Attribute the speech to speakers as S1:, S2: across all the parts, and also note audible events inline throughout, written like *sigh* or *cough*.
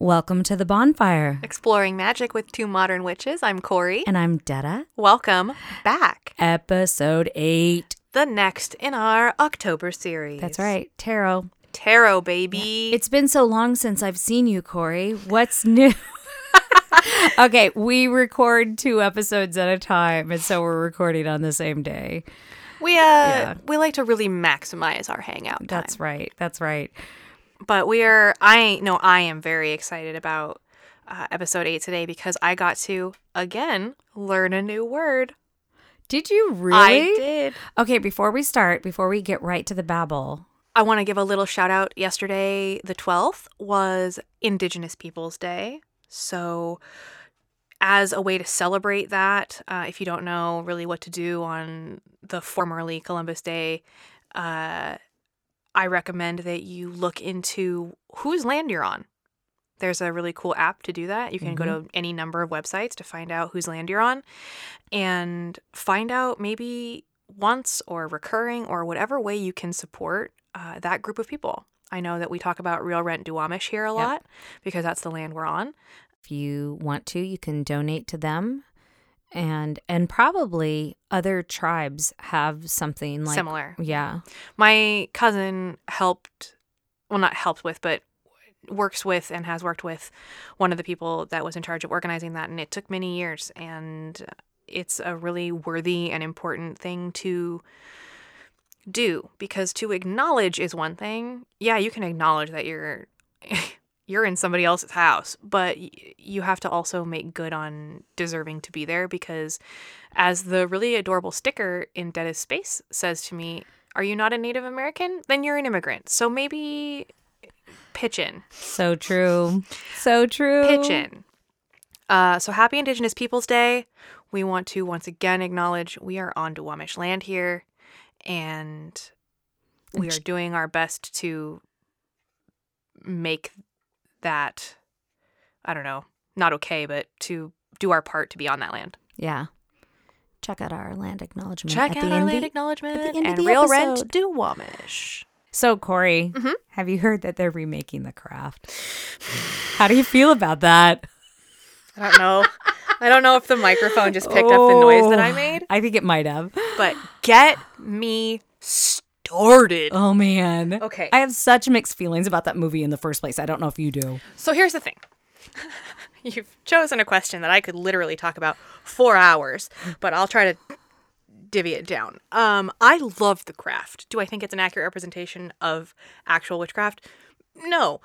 S1: Welcome to the bonfire.
S2: Exploring magic with two modern witches. I'm Corey.
S1: And I'm Detta.
S2: Welcome back.
S1: Episode eight.
S2: The next in our October series.
S1: That's right. Tarot.
S2: Tarot, baby.
S1: It's been so long since I've seen you, Corey. What's new? *laughs* okay, we record two episodes at a time, and so we're recording on the same day.
S2: we uh we like to really maximize our hangout. Time.
S1: That's right. That's right.
S2: But we are I know I am very excited about uh, episode 8 today because I got to again learn a new word.
S1: Did you really?
S2: I did.
S1: Okay, before we start, before we get right to the babble,
S2: I want to give a little shout out. Yesterday, the 12th, was Indigenous Peoples Day. So, as a way to celebrate that, uh, if you don't know really what to do on the formerly Columbus Day, uh, I recommend that you look into whose land you're on. There's a really cool app to do that. You can go to any number of websites to find out whose land you're on and find out maybe once or recurring or whatever way you can support uh, that group of people. I know that we talk about real rent Duwamish here a lot because that's the land we're on.
S1: if you want to, you can donate to them. And and probably other tribes have something like
S2: Similar.
S1: Yeah.
S2: My cousin helped, well, not helped with, but works with and has worked with one of the people that was in charge of organizing that. And it took many years. And it's a really worthy and important thing to do because to acknowledge is one thing. Yeah, you can acknowledge that you're. *laughs* You're in somebody else's house, but y- you have to also make good on deserving to be there because, as the really adorable sticker in Detta's Space says to me, are you not a Native American? Then you're an immigrant. So maybe pitch in.
S1: So true. So true.
S2: Pitch in. Uh, so happy Indigenous Peoples Day. We want to once again acknowledge we are on Duwamish land here and we are doing our best to make that, I don't know, not okay, but to do our part to be on that land.
S1: Yeah. Check out our land acknowledgement.
S2: Check
S1: at
S2: out
S1: the
S2: our
S1: end
S2: land
S1: of-
S2: acknowledgement
S1: at the end of the
S2: real rent
S1: episode.
S2: Duwamish.
S1: So Corey,
S2: Mhm.
S1: have you heard that they're remaking the craft? How do you feel about that?
S2: I don't know. I don't know if the microphone just picked up the noise that I
S1: Oh,
S2: made,
S1: I think it might have.
S2: but get me started.
S1: Oh man.
S2: Okay.
S1: I have such mixed feelings about that movie in the first place. I don't know if you do.
S2: So here's the thing. *laughs* You've chosen a question that I could literally talk about four hours, but I'll try to divvy it down. Um, I love the craft. Do I think it's an accurate representation of actual witchcraft? No.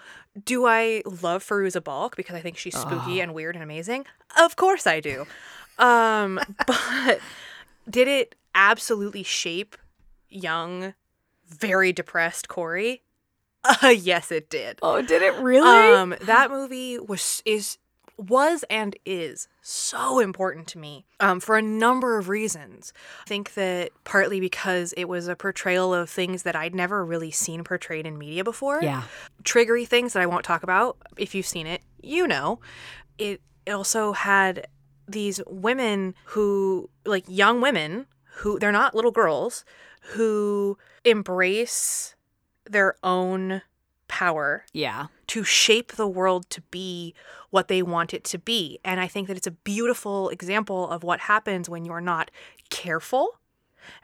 S2: Do I love Fairuza Balk because I think she's spooky and weird and amazing? Of course I do. Um, *laughs* but did it absolutely shape young, very depressed Corey? Uh, yes, it did.
S1: Oh, did it really?
S2: Um, that movie was is was and is so important to me um, for a number of reasons. I think that partly because it was a portrayal of things that I'd never really seen portrayed in media before.
S1: yeah.
S2: Triggery things that I won't talk about. If you've seen it, you know. It also had these women who, like young women, who they're not little girls, who embrace their own power
S1: Yeah.
S2: to shape the world to be what they want it to be. And I think that it's a beautiful example of what happens when you're not careful,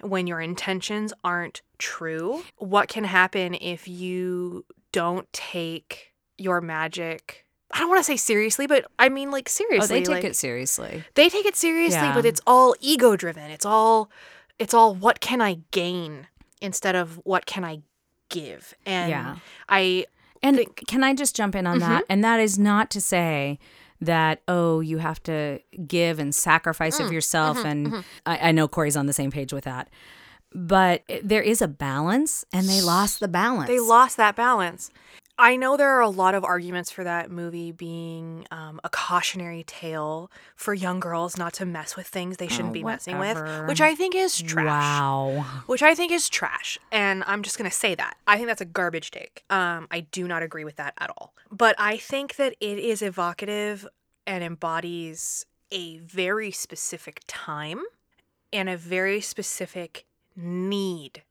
S2: when your intentions aren't true. What can happen if you don't take your magic? I don't want to say seriously, but I mean like
S1: Oh,
S2: seriously.
S1: they take
S2: like,
S1: it seriously.
S2: they take it seriously,
S1: Yeah.
S2: but it's all ego driven. It's all it's all what can I gain instead of what can I give. And
S1: Yeah.
S2: I
S1: And
S2: think-
S1: can I just jump in on that? Mm-hmm. And that is not to say that oh you have to give and sacrifice of mm. yourself mm-hmm. and mm-hmm. I, I know corey's on the same page with that but eh, there is a balance and they lost the balance
S2: they lost that balance. I know there are a lot of arguments for that movie being um, a cautionary tale for young girls not to mess with things they shouldn't
S1: Oh,
S2: be messing with, which I think is trash.
S1: Wow.
S2: Which I think is trash, and I'm just gonna say that. I think that's a garbage take. Um, I do not agree with that at all. But I think that it is evocative and embodies a very specific time and a very specific need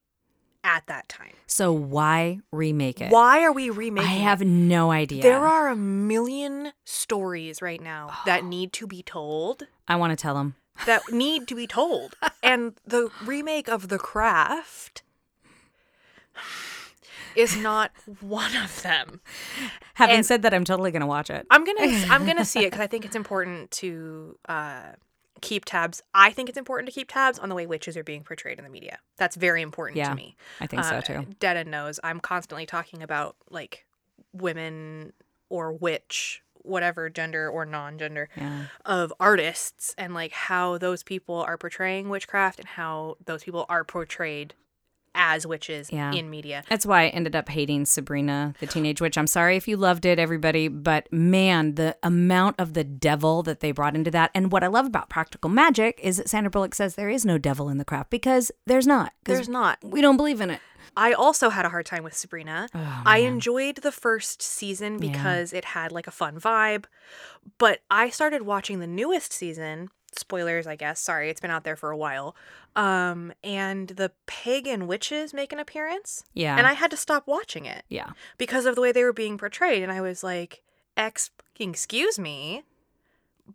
S2: at that time.
S1: So why remake it?
S2: Why are we remaking?
S1: I have no idea.
S2: There are a million stories right now that *gasps* need to be told.
S1: I want to tell them.
S2: That *laughs* need to be told. and the remake of The Craft is not one of them.
S1: Having
S2: And-
S1: said that, I'm totally going to watch it.
S2: I'm gonna I'm gonna see it *laughs* because I think it's important to uh, keep tabs. I think it's important to keep tabs on the way witches are being portrayed in the media. That's very important
S1: Yeah,
S2: to me.
S1: I think so
S2: Uh,
S1: too.
S2: Detta knows I'm constantly talking about like women or witch, whatever gender or non-gender
S1: Yeah.
S2: of artists and like how those people are portraying witchcraft and how those people are portrayed as witches
S1: Yeah.
S2: in media.
S1: That's why I ended up hating Sabrina, the Teenage Witch. I'm sorry if you loved it, everybody, but man, the amount of the devil that they brought into that. And what I love about practical magic is that Sandra Bullock says there is no devil in the craft because there's not.
S2: There's not.
S1: We don't believe in it.
S2: I also had a hard time with Sabrina.
S1: Oh,
S2: I enjoyed the first season
S1: Yeah.
S2: because it had like a fun vibe, but I started watching the newest season. Spoilers, I guess. Sorry, it's been out there for a while. Um, and the pagan witches make an appearance,
S1: Yeah.
S2: and I had to stop watching it
S1: yeah.
S2: because of the way they were being portrayed. And I was like, "Ex, excuse me,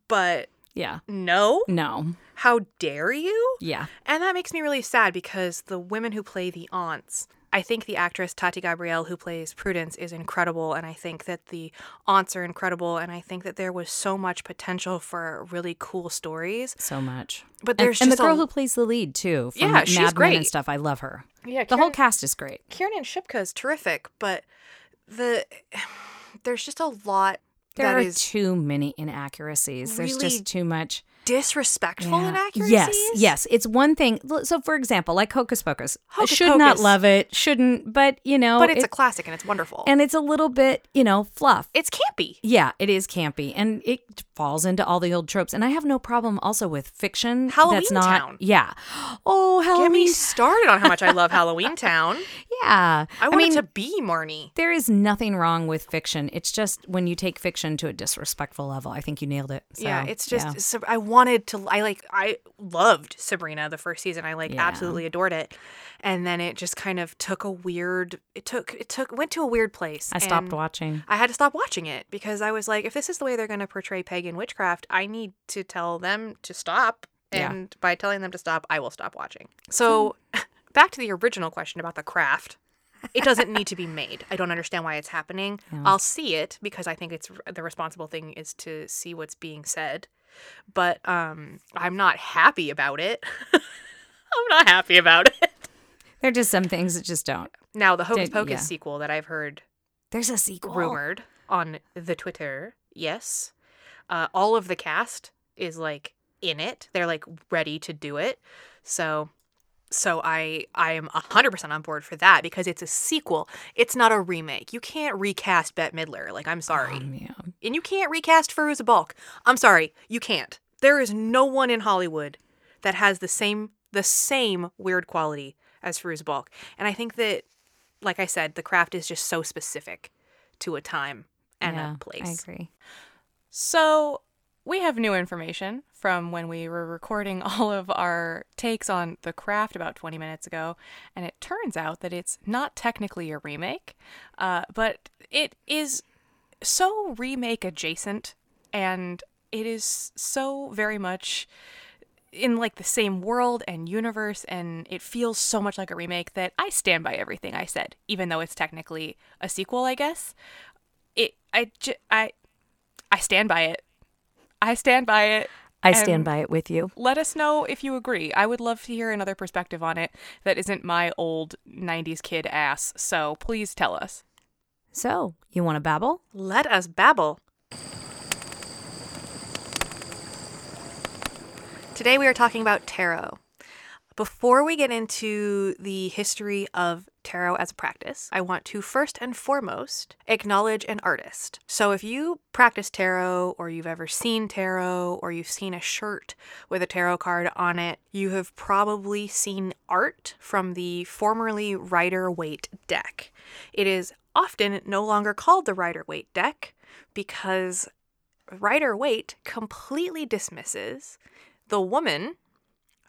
S2: but
S1: Yeah.
S2: no,
S1: No.
S2: how dare you?"
S1: Yeah.
S2: And that makes me really sad because the women who play the aunts, I think the actress Tati Gabrielle who plays Prudence is incredible and I think that the aunts are incredible and I think that there was so much potential for really cool stories.
S1: So much.
S2: But
S1: And,
S2: there's
S1: and the
S2: just
S1: girl
S2: a,
S1: who plays the lead too. From
S2: Yeah, she's
S1: Mad Men and
S2: great.
S1: stuff. I love her.
S2: yeah,
S1: The whole cast is great.
S2: Kiernan Shipka is terrific, but the *sighs* there's just a lot
S1: There are
S2: is
S1: too many inaccuracies. There's just too much.
S2: Disrespectful
S1: Yeah.
S2: inaccuracies.
S1: Yes, yes. It's one thing. So, for example, like Hocus Pocus,
S2: Hocus
S1: should not love it, shouldn't, but you know,
S2: But it's
S1: it-
S2: a classic and it's wonderful.
S1: and it's a little bit, you know, fluff.
S2: it's campy.
S1: yeah, it is campy, and it falls into all the old tropes. And I have no problem also with fiction
S2: Halloween
S1: that's not.
S2: Town.
S1: Yeah. Oh, Halloween.
S2: Get me started on how much I love *laughs* Halloween Town.
S1: yeah.
S2: I want
S1: mean,
S2: it to be Marnie.
S1: there is nothing wrong with fiction. It's just when you take fiction to a disrespectful level. I think you nailed it. So,
S2: yeah, it's just
S1: yeah.
S2: Sab- I wanted to I like I loved Sabrina the first season. I like
S1: Yeah.
S2: absolutely adored it. And then it just kind of took a weird it took it took went to a weird place.
S1: I stopped watching.
S2: I had to stop watching it because I was like if this is the way they're going to portray pagan witchcraft, I need to tell them to stop.
S1: Yeah.
S2: And by telling them to stop, I will stop watching. So, hmm. *laughs* back to the original question about the craft. It doesn't need to be made. I don't understand why it's happening. I'll see it because I think it's the responsible thing is to see what's being said. But um I'm not happy about it. *laughs* I'm not happy about it.
S1: There are just some things that just don't.
S2: Now, the Hocus Pocus
S1: yeah.
S2: sequel that I've heard
S1: There's a sequel.
S2: rumored on the Twitter. Yes. Uh, all of the cast is like in it. They're like ready to do it. So so I I am 100% on board for that because it's a sequel. It's not a remake. You can't recast Bette Midler. Like I'm sorry.
S1: Yeah.
S2: And you can't recast Fairuza Balk. I'm sorry. You can't. There is no one in Hollywood that has the same the same weird quality as Fairuza Balk. And I think that like I said, the craft is just so specific to a time and
S1: yeah,
S2: a place.
S1: I agree.
S3: So we have new information from when we were recording *laughs* all of our takes on The Craft about 20 minutes ago, and it turns out that it's not technically a remake, uh, but it is so remake adjacent, and it is so very much in like the same world and universe and it feels so much like a remake that I stand by everything I said even though it's technically a sequel I guess it I j- I I stand by it. I stand by it.
S1: I stand by it with you.
S3: Let us know if you agree. I would love to hear another perspective on it that isn't my old 90s kid ass. So please tell us.
S1: So, you want to babble?
S2: Let us babble. Today we are talking about tarot. Before we get into the history of tarot as a practice, I want to first and foremost acknowledge an artist. So if you practice tarot, or you've ever seen tarot, or you've seen a shirt with a tarot card on it, you have probably seen art from the formerly Rider Waite deck. It is often no longer called the Rider Waite deck because Rider Waite completely dismisses the woman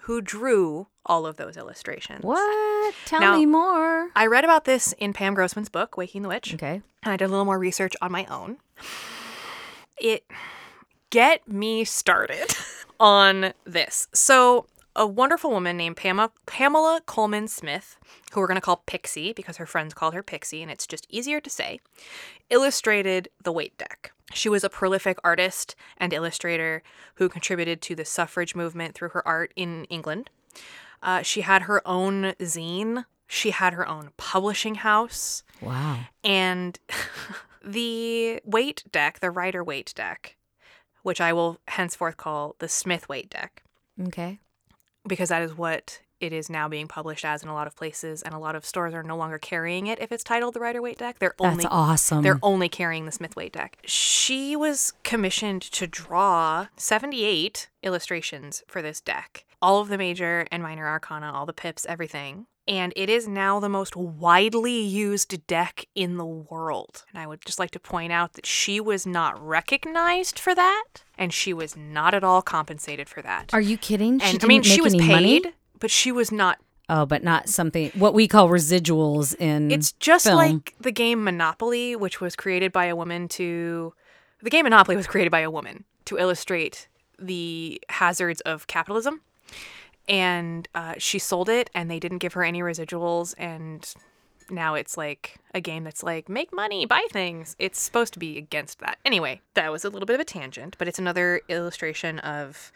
S2: who drew all of those illustrations.
S1: What? Tell
S2: Now-
S1: me more.
S2: I read about this in Pam Grossman's book, Waking the Witch,
S1: Okay.
S2: and I did a little more research on my own. It get me started *laughs* on this. So, a wonderful woman named Pamela, Pamela Colman Smith, who we're going to call Pixie because her friends called her Pixie and it's just easier to say, illustrated the Waite deck. She was a prolific artist and illustrator who contributed to the suffrage movement through her art in England. Uh, she had her own zine. She had her own publishing house.
S1: Wow.
S2: And *laughs* the Waite deck, the Rider Waite deck, which I will henceforth call the Smith Waite deck,
S1: Okay.
S2: Because that is what it is now being published as in a lot of places, and a lot of stores are no longer carrying it if it's titled the Rider Waite deck. They're
S1: That's
S2: only
S1: awesome.
S2: they're only carrying the Smith Waite deck. She was commissioned to draw 78 illustrations for this deck, all of the major and minor arcana, all the pips, everything. And it is now the most widely used deck in the world. And I would just like to point out that she was not recognized for that, and she was not at all compensated for that.
S1: Are you kidding? She
S2: and I
S1: didn't
S2: mean, she
S1: make
S2: was paid,
S1: money?
S2: but she was not
S1: Oh, but not something what we call residuals in
S2: It's just
S1: film.
S2: like the game Monopoly, which was created by a woman to. The game Monopoly was created by a woman to illustrate the hazards of capitalism. And uh, she sold it, and they didn't give her any residuals. And now it's like a game that's like, make money, buy things. It's supposed to be against that. Anyway, that was a little bit of a tangent, but it's another illustration of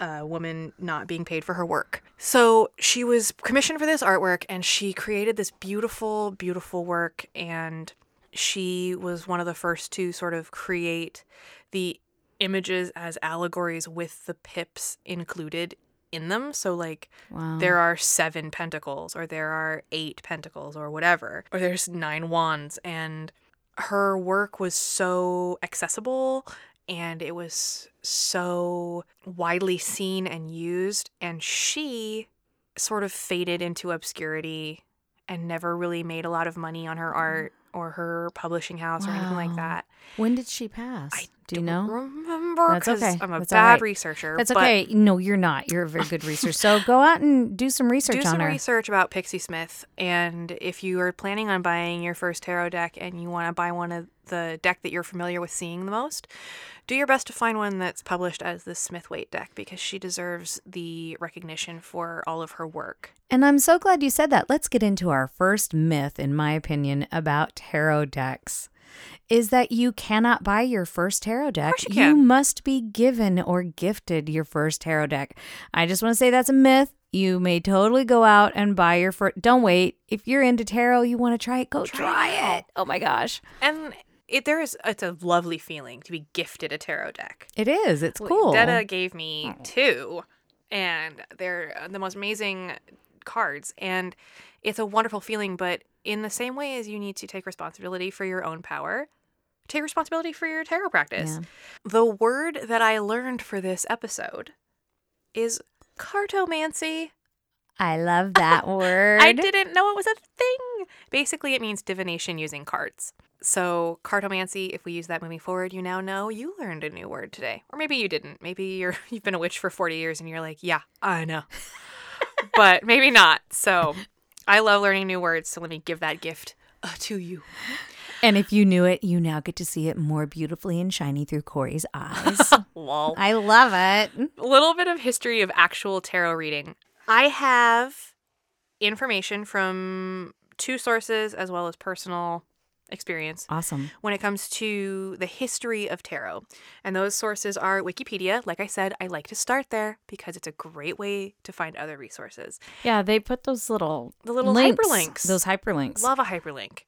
S2: a woman not being paid for her work. So she was commissioned for this artwork and she created this beautiful, beautiful work. And she was one of the first to sort of create the images as allegories with the pips included in them. So, like,
S1: Wow.
S2: there are seven pentacles, or there are eight pentacles, or whatever, or there's nine wands. And her work was so accessible and it was so widely seen and used. And she sort of faded into obscurity and never really made a lot of money on her art mm. or her publishing house or anything like that.
S1: when did she pass? Do you know?
S2: Remember,
S1: That's okay.
S2: I'm a
S1: That's
S2: bad
S1: right.
S2: researcher.
S1: That's okay. No, you're not. You're a very good researcher. So go out and do some research
S2: do
S1: on
S2: some
S1: her.
S2: research about Pixie Smith, and if you are planning on buying your first tarot deck and you want to buy one of the deck that you're familiar with seeing the most, do your best to find one that's published as the Smith Waite deck because she deserves the recognition for all of her work.
S1: And I'm so glad you said that. Let's get into our first myth, in my opinion, about tarot decks. Is that you cannot buy your first tarot deck.
S2: you can.
S1: must be given or gifted your first tarot deck. I just want to say that's a myth. You may totally go out and buy your first. Don't wait. If you're into tarot, you want to try it, go try,
S2: it.
S1: it. Oh my gosh.
S2: And it there is it's a lovely feeling to be gifted a tarot deck.
S1: It is. It's cool.
S2: Detta gave me two, and they're the most amazing cards. And it's a wonderful feeling, but in the same way as you need to take responsibility for your own power, take responsibility for your tarot practice.
S1: Yeah.
S2: The word that I learned for this episode is cartomancy.
S1: I love *laughs* that word.
S2: I didn't know it was a thing. Basically, it means divination using cards. So, cartomancy, if we use that moving forward, you now know you learned a new word today. Or maybe you didn't. Maybe you're *laughs* you've been a witch for 40 years and you're like, "Yeah, I know." *laughs* but maybe not. So, I love learning new words, so let me give that gift uh, to you.
S1: And if you knew it, you now get to see it more beautifully and shiny through Corey's eyes. *laughs*
S2: Lol.
S1: I love it.
S2: A little bit of history of actual tarot reading. I have information from two sources as well as personal experience
S1: Awesome.
S2: when it comes to the history of tarot. And those sources are Wikipedia. Like I said, I like to start there because it's a great way to find other resources.
S1: Yeah, they put those little
S2: The little
S1: links,
S2: hyperlinks.
S1: Those hyperlinks.
S2: Love a hyperlink.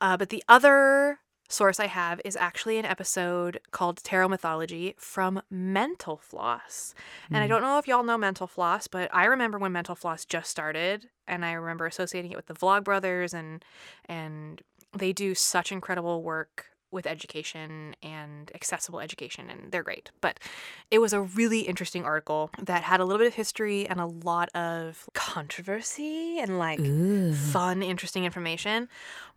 S2: Uh, but the other source I have is actually an episode called Tarot Mythology from Mental Floss. And I don't know if y'all know Mental Floss, but I remember when Mental Floss just started and I remember associating it with the Vlogbrothers and and they do such incredible work with education and accessible education and they're great. But it was a really interesting article that had a little bit of history and a lot of controversy and like
S1: Ooh.
S2: fun, interesting information.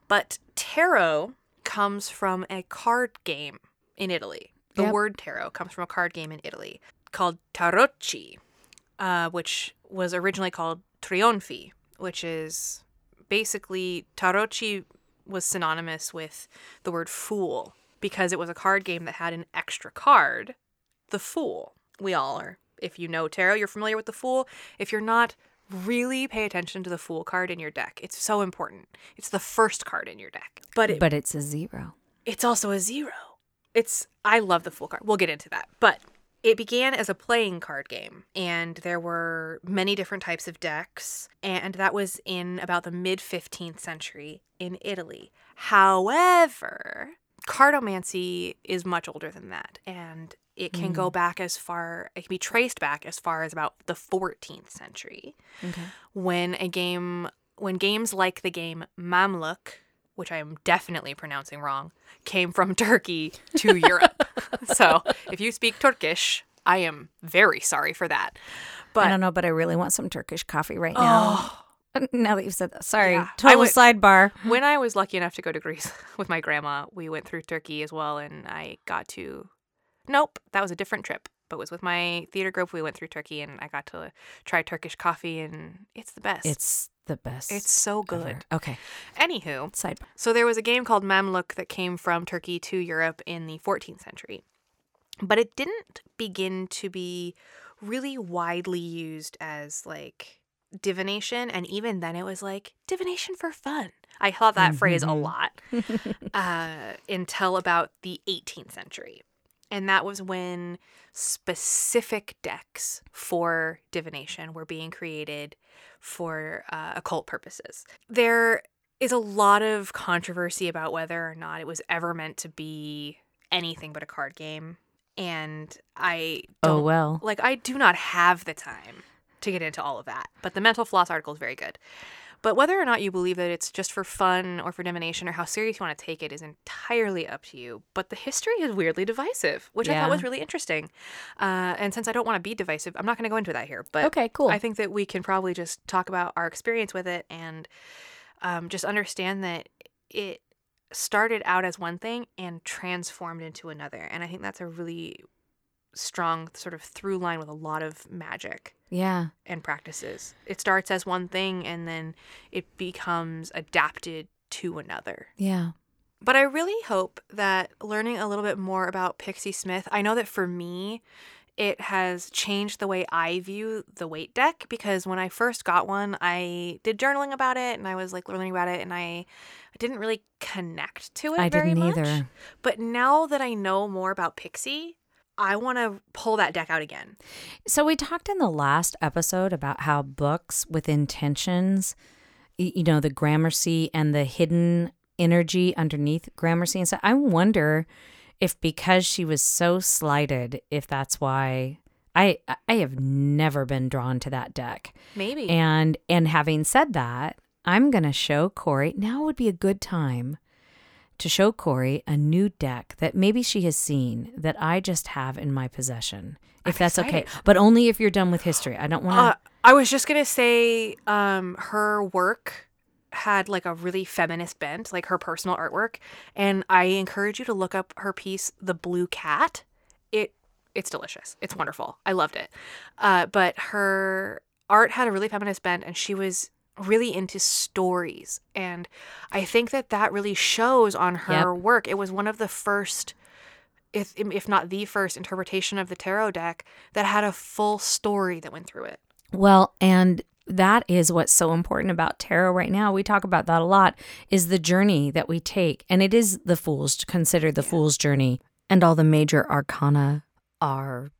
S2: But tarot comes from a card game in Italy. The
S1: Yep.
S2: word tarot comes from a card game in Italy called Tarocchi, uh, which was originally called Trionfi, which is basically Tarocchi was synonymous with the word fool because it was a card game that had an extra card, the fool. We all are. If you know tarot, you're familiar with the fool. If you're not, really pay attention to the fool card in your deck. It's so important. It's the first card in your deck. But it,
S1: But it's a zero.
S2: it's also a zero. It's I love the fool card. We'll get into that. But it began as a playing card game and there were many different types of decks and that was in about the mid 15th century in Italy. However, cartomancy is much older than that and it can go hmm. back as far it can be traced back as far as about the 14th century
S1: Okay.
S2: when a game when games like the game Mamluk, which I am definitely pronouncing wrong, came from *laughs* Turkey to Europe. *laughs* so if you speak Turkish, I am very sorry for that. But I
S1: don't know, but I really want some Turkish coffee right now. Oh. *laughs* Now that you've said that, sorry.
S2: Yeah.
S1: Total
S2: would-
S1: sidebar.
S2: when I was lucky enough to go to Greece with my grandma, we went through Turkey as well, and I got to. Nope, that was a different trip. But it was with my theater group. We went through Turkey, and I got to try Turkish coffee, and it's the best.
S1: It's the best.
S2: it's so
S1: ever.
S2: good.
S1: Okay.
S2: Anywho,
S1: Sidebar.
S2: So there was a game called Mamluk that came from Turkey to Europe in the 14th century. But it didn't begin to be really widely used as like divination and even then it was like divination for fun. I thought that phrase a lot. *laughs* uh, until about the 18th century. And that was when specific decks for divination were being created for uh, occult purposes. There is a lot of controversy about whether or not it was ever meant to be anything but a card game. And I don't
S1: Oh, well.
S2: like I do not have the time to get into all of that. But the mental floss article is very good. But whether or not you believe that it's just for fun or for divination or how serious you want to take it is entirely up to you. But the history is weirdly divisive, which I thought was really interesting. Uh, and since I don't want to be divisive, I'm not going to go into that here. But
S1: Okay, cool.
S2: I think that we can probably just talk about our experience with it and um, just understand that it started out as one thing and transformed into another. And I think that's a really strong sort of through line with a lot of magic
S1: Yeah.
S2: and practices. It starts as one thing and then it becomes adapted to another.
S1: Yeah.
S2: But I really hope that learning a little bit more about Pixie Smith, I know that for me, it has changed the way I view the Waite deck because when I first got one, I did journaling about it and I was like learning about it and I, I didn't really connect to it
S1: I
S2: very
S1: didn't
S2: much.
S1: either.
S2: But now that I know more about Pixie, I want to pull that deck out again.
S1: So we talked in the last episode about how books with intentions, you know, the Gramercy and the hidden energy underneath Gramercy and so I wonder if because she was so slighted, if that's why I I have never been drawn to that deck.
S2: Maybe.
S1: And and having said that, I'm gonna show Corey now would be a good time to show Corey a new deck that maybe she has seen that I just have in my possession. If that's okay. But only if you're done with history. I don't want
S2: Uh,
S1: to
S2: I was just gonna say, um, her work had like a really feminist bent, like her personal artwork, and I encourage you to look up her piece, "The Blue Cat." It it's delicious. It's wonderful. I loved it. Uh, but her art had a really feminist bent, and she was really into stories, and I think that that really shows on her work. It was one of the first if if not the first interpretation of the tarot deck that had a full story that went through it.
S1: Well, and that is what's so important about tarot right now. We talk about that a lot is the journey that we take. And it is the fool's to consider the fool's journey. And all the major arcana are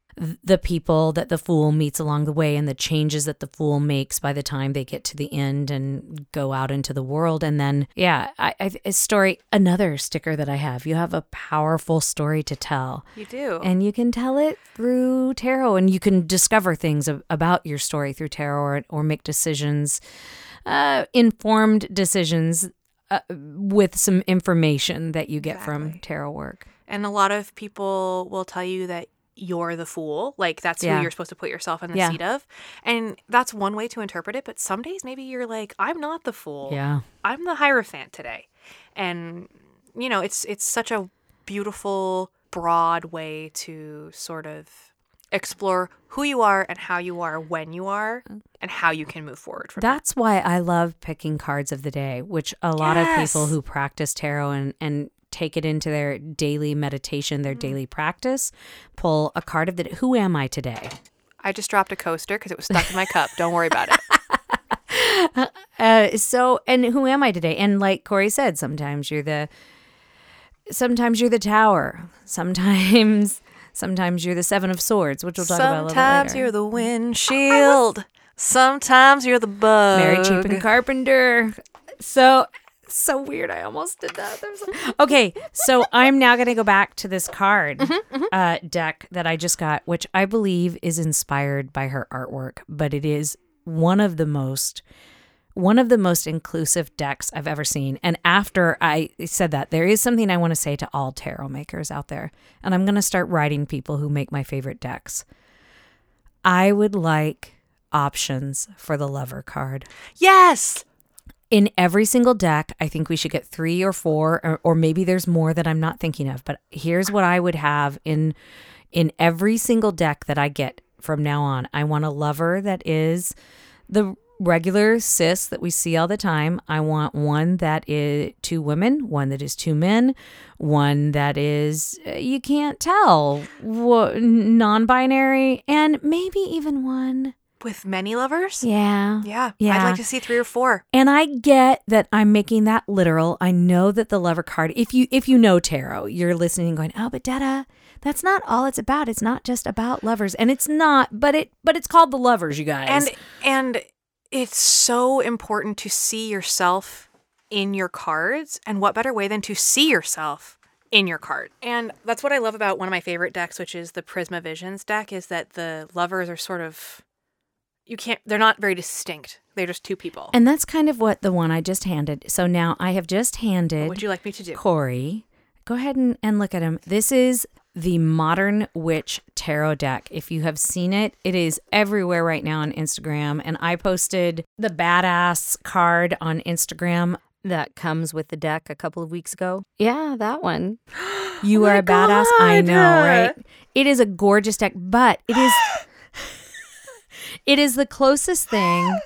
S1: the people that the fool meets along the way and the changes that the fool makes by the time they get to the end and go out into the world. And then, yeah, I, I, a story, another sticker that I have. You have a powerful story to tell.
S2: You do.
S1: And you can tell it through tarot, and you can discover things ab- about your story through tarot or, or make decisions, uh, informed decisions uh, with some information that you get from tarot work.
S2: And a lot of people will tell you that you're the fool. Like that's
S1: Yeah.
S2: who you're supposed to put yourself in the
S1: Yeah.
S2: seat of. And that's one way to interpret it. But some days maybe you're like, I'm not the fool.
S1: Yeah.
S2: I'm the Hierophant today. And you know, it's it's such a beautiful, broad way to sort of explore who you are and how you are when you are and how you can move forward from that.
S1: That's why I love picking cards of the day, which a lot of people who practice tarot and, and take it into their daily meditation, their daily practice, pull a card of the Who am I today?
S2: I just dropped a coaster because it was stuck in my cup. Don't worry about it. *laughs*
S1: Uh, so, and who am I today? And like Corey said, sometimes you're the, sometimes you're the tower. Sometimes, *laughs* sometimes you're the seven of swords, which we'll talk about a little
S2: Sometimes you're the windshield. Sometimes you're the bug.
S1: Mary Chapin Carpenter. So so weird. I almost did that. That *laughs* okay, so I'm now going to go back to this card Uh, deck that I just got, which I believe is inspired by her artwork, but it is one of the most one of the most inclusive decks I've ever seen. And after I said that, there is something I want to say to all tarot makers out there, and I'm going to start writing people who make my favorite decks. I would like options for the lover card
S2: Yes.
S1: In every single deck, I think we should get three or four, or, or maybe there's more that I'm not thinking of. But here's what I would have in in every single deck that I get from now on. I want a lover that is the regular cis that we see all the time. I want one that is two women, one that is two men, one that is uh, you can't tell, non-binary, and maybe even one.
S2: With many lovers?
S1: Yeah.
S2: Yeah.
S1: Yeah.
S2: I'd like to see three or four.
S1: And I get that I'm making that literal. I know that the lover card, if you if you know tarot, you're listening and going, "Oh, but Detta, that's not all it's about. It's not just about lovers." And it's not, but it but it's called the lovers, you guys.
S2: And and it's so important to see yourself in your cards and what better way than to see yourself in your card. And that's what I love about one of my favorite decks which is the Prisma Visions deck is that the lovers are sort of you can't they're not very distinct. They're just two people.
S1: and that's kind of what the one I just handed. So now I have just handed
S2: what would you like me to do?
S1: Corey. Go ahead and, and look at him. This is the Modern Witch Tarot deck. If you have seen it, it is everywhere right now on Instagram. And I posted the badass card on Instagram that comes with the deck a couple of weeks ago. Yeah, that one. *gasps* You oh are
S2: my
S1: a badass. I know, right? It is a gorgeous deck, but it is *gasps* *gasps* it is the closest thing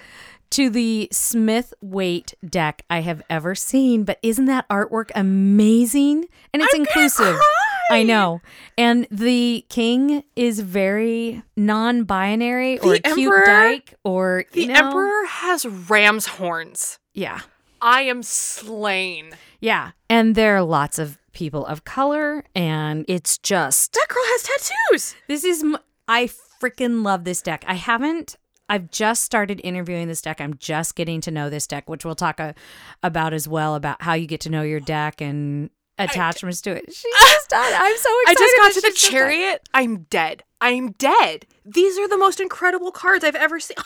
S1: to the Smith Waite deck I have ever seen. But isn't that artwork amazing? And it's inclusive. I know. And the king is very non binary or
S2: The
S1: cute
S2: emperor-
S1: dyke or
S2: The
S1: know,
S2: emperor has ram's horns.
S1: Yeah.
S2: I am slain.
S1: Yeah. And there are lots of people of color and it's just
S2: That girl has tattoos.
S1: This is m- I freaking love this deck. I haven't I've just started interviewing this deck. I'm just getting to know this deck, which we'll talk uh about as well about how you get to know your deck and attachments to it. She's *laughs* just done. I'm so excited.
S2: I just got to the chariot. I'm dead. I'm dead. These are the most incredible cards I've ever seen. *laughs*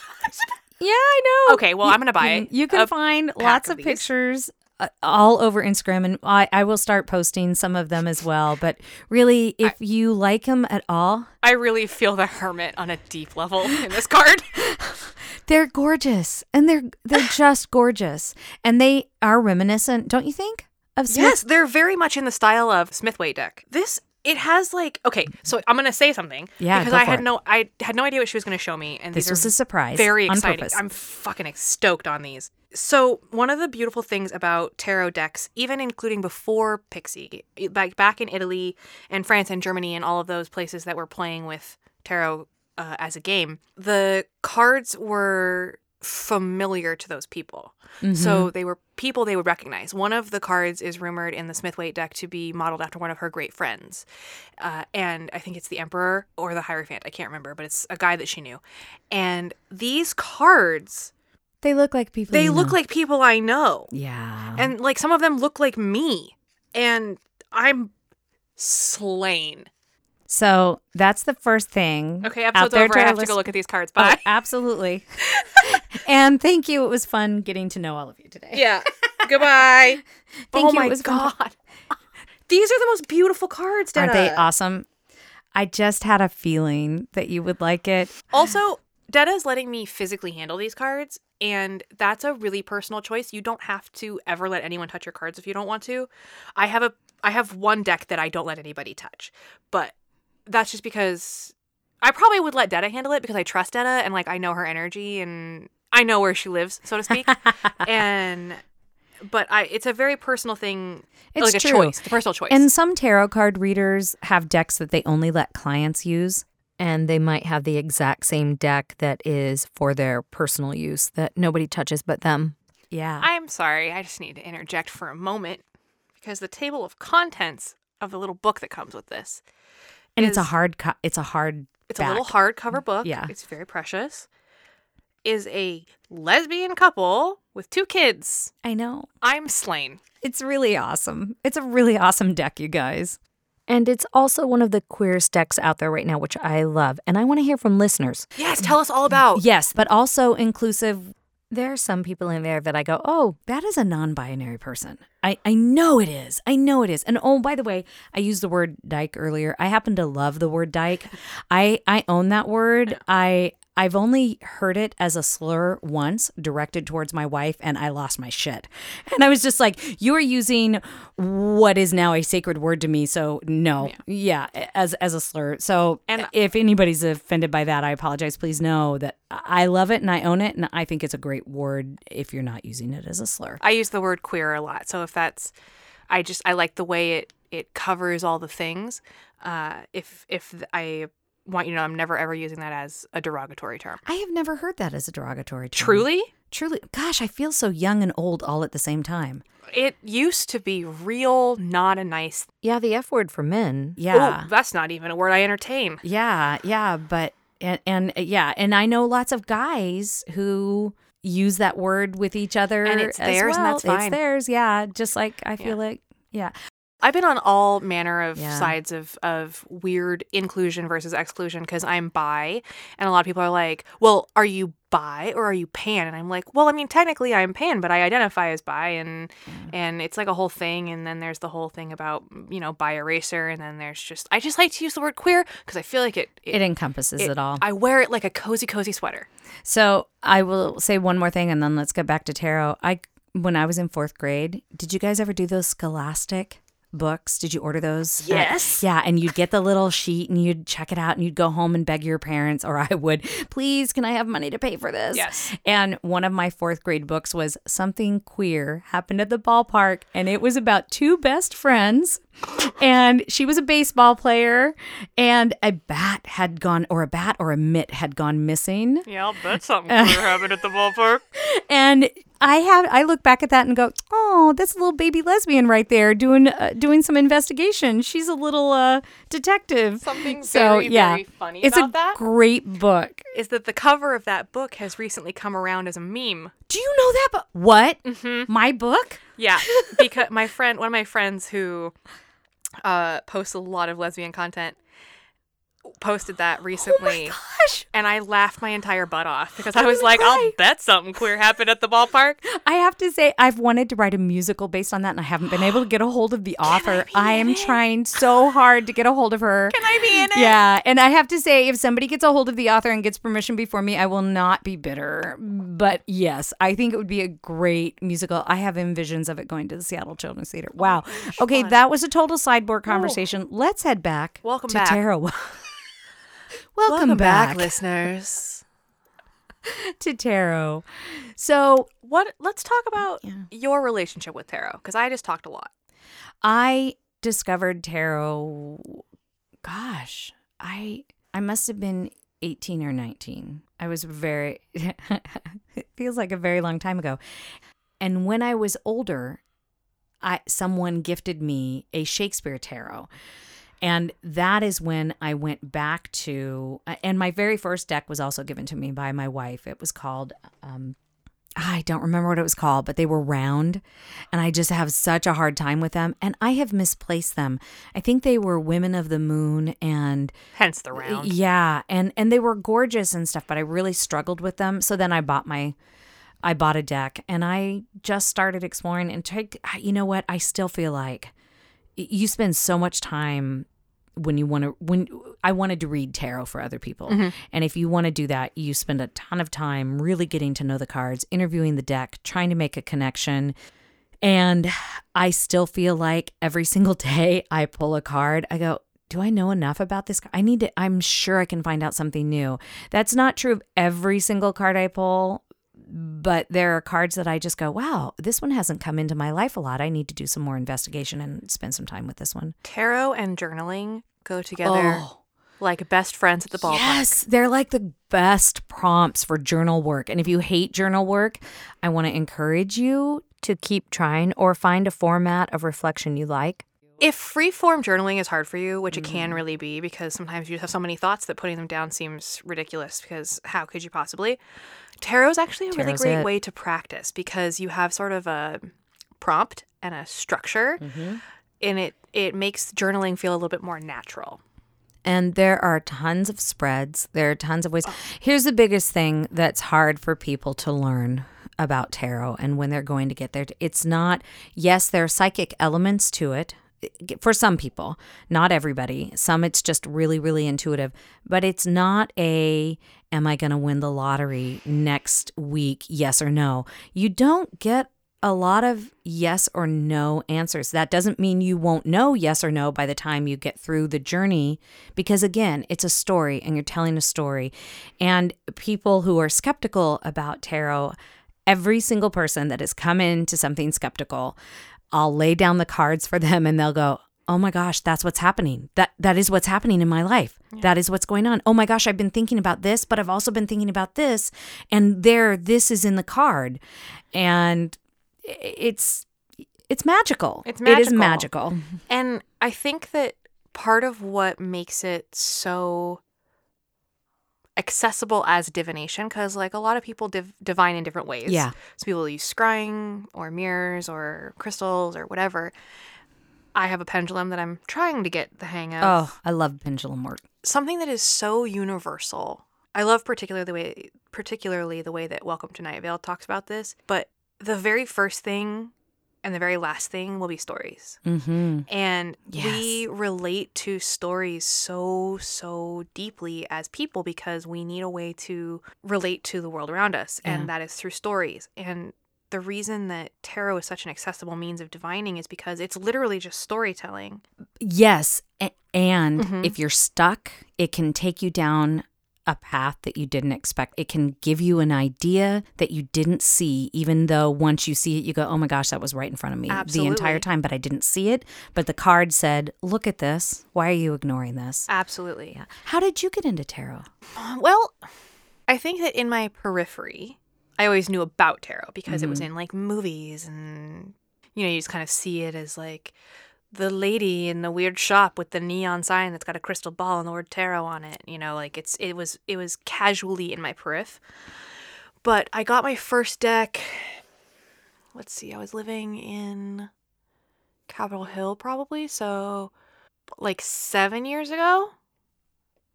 S1: Yeah, I know.
S2: okay, well, I'm gonna buy
S1: You-
S2: it.
S1: You can find lots
S2: of
S1: of pictures Uh, all over Instagram, and I, I will start posting some of them as well. But really, if you like them at all,
S2: I really feel the hermit on a deep level *laughs* in this card. *laughs*
S1: they're gorgeous, and they're they're *sighs* just gorgeous, and they are reminiscent, don't you think? Of Smith
S2: yes, they're very much in the style of Smith Waite deck. This it has like okay, so I'm gonna say something.
S1: Yeah,
S2: because I had
S1: it.
S2: no I had no idea what she was gonna show me, and
S1: This was a surprise,
S2: Very exciting.
S1: purpose.
S2: I'm fucking stoked on these. So one of the beautiful things about tarot decks, even including before Pixie, like back in Italy and France and Germany and all of those places that were playing with tarot uh, as a game, the cards were familiar to those people.
S1: Mm-hmm.
S2: So they were people they would recognize. One of the cards is rumored in the Smith Waite deck to be modeled after one of her great friends. Uh, and I think it's the Emperor or the Hierophant. I can't remember, but it's a guy that she knew. And these cards,
S1: They look like people.
S2: they look
S1: know.
S2: like people I know.
S1: Yeah.
S2: And like some of them look like me. And I'm slain.
S1: so that's the first thing.
S2: Okay,
S1: out
S2: episode's
S1: there
S2: over. I have to go look at these cards.
S1: Oh,
S2: Bye.
S1: absolutely. *laughs* and thank you. It was fun getting to know all of you today.
S2: Yeah. Goodbye. *laughs*
S1: Thank
S2: oh
S1: you,
S2: my god. These are the most beautiful cards, Dana.
S1: Aren't they awesome? I just had a feeling that you would like it.
S2: Also, is letting me physically handle these cards, and that's a really personal choice. You don't have to ever let anyone touch your cards if you don't want to. I have a I have one deck that I don't let anybody touch, but that's just because I probably would let Detta handle it because I trust Detta and like I know her energy and I know where she lives, so to speak. *laughs* and but I it's a very personal thing.
S1: It's
S2: like a
S1: true.
S2: choice, a personal choice.
S1: And some tarot card readers have decks that they only let clients use. And they might have the exact same deck that is for their personal use that nobody touches but them. Yeah.
S2: I'm sorry, I just need to interject for a moment because the table of contents of the little book that comes with this,
S1: and it's a hard co- it's a hard
S2: it's a little hardcover book.
S1: Yeah.
S2: It's very precious. Is a lesbian couple with two kids.
S1: I know.
S2: I'm slain.
S1: It's really awesome. It's a really awesome deck, you guys. And it's also one of the queerest decks out there right now, which I love. And I want to hear from listeners.
S2: Yes, tell us all about.
S1: Yes, but also inclusive. There are some people in there that I go, oh, that is a non binary person. I, I know it is. I know it is. And oh, by the way, I used the word dyke earlier. I happen to love the word dyke. *laughs* I, I own that word. I I've only heard it as a slur once directed towards my wife, and I lost my shit. *laughs* And I was just like, you are using what is now a sacred word to me. So no, yeah, as as a slur. So
S2: And-
S1: if anybody's offended by that, I apologize. Please know that I love it and I own it, and I think it's a great word if you're not using it as a slur.
S2: I use the word queer a lot. So if that's, I just I like the way it it covers all the things. Uh, if if I want you to know, I'm never ever using that as a derogatory term.
S1: I have never heard that as a derogatory term.
S2: Truly,
S1: Truly. Gosh, I feel so young and old all at the same time.
S2: it used to be real not a nice.
S1: Yeah, the F word for men.
S2: Oh,
S1: Yeah.
S2: that's not even a word I entertain.
S1: Yeah, yeah, but and, and yeah, and I know lots of guys who use that word with each other
S2: And it's
S1: as
S2: theirs and that's fine.
S1: It's theirs, yeah. Just like I feel
S2: Yeah.
S1: like yeah.
S2: I've been on all manner of
S1: Yeah.
S2: sides of, of weird inclusion versus exclusion because I'm bi. And a lot of people are like, well, are you bi or are you pan? And I'm like, well, I mean, technically I'm pan, but I identify as bi. And, and it's like a whole thing. And then there's the whole thing about, you know, bi erasure. And then there's just, I just like to use the word queer because I feel like it,
S1: It encompasses it, all.
S2: I wear it like a cozy, cozy sweater.
S1: So I will say one more thing, and then let's get back to tarot. I when I was in fourth grade, did you guys ever do those Scholastic books? Did you order those? Uh,
S2: Yes.
S1: yeah, and you'd get the little sheet, and you'd check it out, and you'd go home and beg your parents, or I would, please, can I have money to pay for this?
S2: Yes.
S1: And one of my fourth grade books was something queer happened at the ballpark, and it was about two best friends. And she was a baseball player, and a bat had gone, or a bat or a mitt had gone missing.
S2: Yeah, I'll bet something queer happened at the ballpark. *laughs*
S1: And I have I look back at that and go, oh, that's a little baby lesbian right there doing uh, doing some investigation. She's a little uh, detective.
S2: Something
S1: so
S2: very,
S1: yeah,
S2: very funny
S1: it's
S2: about
S1: a
S2: that.
S1: great book.
S2: Is that the cover of that book has recently come around as a meme.
S1: Do you know that? But what? My book?
S2: Yeah, *laughs* because my friend, one of my friends who uh, posts a lot of lesbian content, posted that *gasps* oh recently,
S1: Gosh,
S2: and I laughed my entire butt off because I was like,
S1: cry.
S2: "I'll bet something queer happened at the ballpark."
S1: I have to say, I've wanted to write a musical based on that, and I haven't been able to get a hold of the *gasps* author. I, am trying so hard to get a hold of her.
S2: Can I be in it?
S1: Yeah, and I have to say, if somebody gets a hold of the author and gets permission before me, I will not be bitter. But yes, I think it would be a great musical. I have envisions of it going to the Seattle Children's Theater. Oh wow. Okay, that was a total sideboard conversation. Let's head back.
S2: Welcome
S1: to
S2: back. *laughs*
S1: Welcome, back,
S2: listeners. *laughs*
S1: to tarot. So
S2: What? Let's talk about your relationship with tarot because I just talked a lot.
S1: I discovered tarot. Gosh, I I must have been eighteen or nineteen. I was very. it *laughs* feels like a very long time ago. and when I was older, I someone gifted me a Shakespeare tarot. And that is when I went back to, and my very first deck was also given to me by my wife. It was called, um, I don't remember what it was called, but they were round. And I just have such a hard time with them. And I have misplaced them. I think they were Women of the Moon and
S2: Hence the round.
S1: yeah, and and they were gorgeous and stuff, but I really struggled with them. So then I bought my I bought a deck and I just started exploring and take you know what? I still feel like you spend so much time when you want to when I wanted to read tarot for other people. Mm-hmm. And if you want to do that, you spend a ton of time really getting to know the cards, interviewing the deck, trying to make a connection. And I still feel like every single *laughs* day I pull a card, I go, do I know enough about this? I need to, I'm sure I can find out something new. That's not true of every single card I pull, but there are cards that I just go, wow, this one hasn't come into my life a lot. I need to do some more investigation and spend some time with this one.
S2: Tarot and journaling go together
S1: Oh.
S2: like best friends at the ballpark.
S1: Yes, they're like the best prompts for journal work. And if you hate journal work, I want to encourage you to keep trying or find a format of reflection you like.
S2: If free form journaling is hard for you, which it can mm. really be because sometimes you have so many thoughts that putting them down seems ridiculous because how could you possibly? Tarot is actually a really great
S1: it.
S2: way to practice because you have sort of a prompt and a structure
S1: Mm-hmm.
S2: and it it makes journaling feel a little bit more natural.
S1: And there are tons of spreads. There are tons of ways. Here's the biggest thing that's hard for people to learn about tarot and when they're going to get there. It's not, yes, there are psychic elements to it for some people, not everybody. Some it's just really, really intuitive, but it's not a, am I going to win the lottery next week? Yes or no. You don't get a lot of yes or no answers. That doesn't mean you won't know yes or no by the time you get through the journey, because again, it's a story and you're telling a story. And people who are skeptical about tarot, every single person that has come into something skeptical, I'll lay down the cards for them and they'll go, Oh my gosh, that's what's happening. That that is what's happening in my life. That is what's going on. Oh my gosh, I've been thinking about this, but I've also been thinking about this and there this is in the card. And it's it's magical.
S2: It's
S1: It is
S2: magical.
S1: magical.
S2: And I think that part of what makes it so accessible as divination, because like a lot of people div- divine in different ways.
S1: Yeah.
S2: So people use scrying or mirrors or crystals or whatever. I have a pendulum that I'm trying to get the hang of.
S1: Oh, I love pendulum work.
S2: Something that is so universal. I love particularly the way particularly the way that Welcome to Night Vale talks about this, but the very first thing and the very last thing will be stories.
S1: Mm-hmm.
S2: And
S1: Yes.
S2: we relate to stories so, so deeply as people because we need a way to relate to the world around us.
S1: Yeah.
S2: And that is through stories. And the reason that tarot is such an accessible means of divining is because it's literally just storytelling.
S1: Yes. And
S2: Mhm.
S1: if you're stuck, it can take you down a path that you didn't expect. It can give you an idea that you didn't see, even though once you see it, you go, oh my gosh, that was right in front of me the entire time, but I didn't see it. But the card said, look at this. Why are you ignoring this?
S2: Absolutely.
S1: Yeah. How did you get into tarot?
S2: Um, well, I think that in my periphery, I always knew about tarot because it was mm-hmm. in like movies and you know, you just kind of see it as like the lady in the weird shop with the neon sign that's got a crystal ball and the word tarot on it. You know, like it's it was it was casually in my periph. But I got my first deck let's see, I was living in Capitol Hill probably, so like 7 years ago.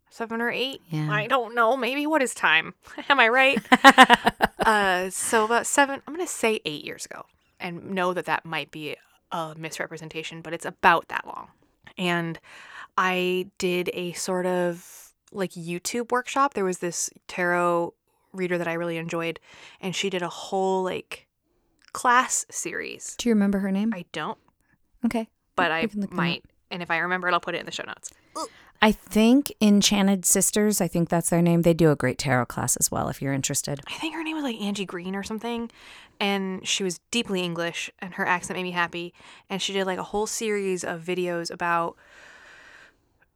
S2: 7 or 8.
S1: Yeah.
S2: I don't know. Maybe what is time? *laughs* Am I right? *laughs* uh, so about seven, I'm going to say eight years ago, and know that that might be a misrepresentation, but it's about that long. And I did a sort of like YouTube workshop. There was this tarot reader that I really enjoyed, and she did a whole like class series.
S1: Do you remember her name?
S2: I don't,
S1: okay.
S2: but I
S1: can look them up.
S2: might. And if I remember it, I'll put it in the show notes.
S1: I think Enchanted Sisters, I think that's their name. They do a great tarot class as well if you're interested.
S2: I think her name was like Angie Green or something. And she was deeply English and her accent made me happy. And she did like a whole series of videos about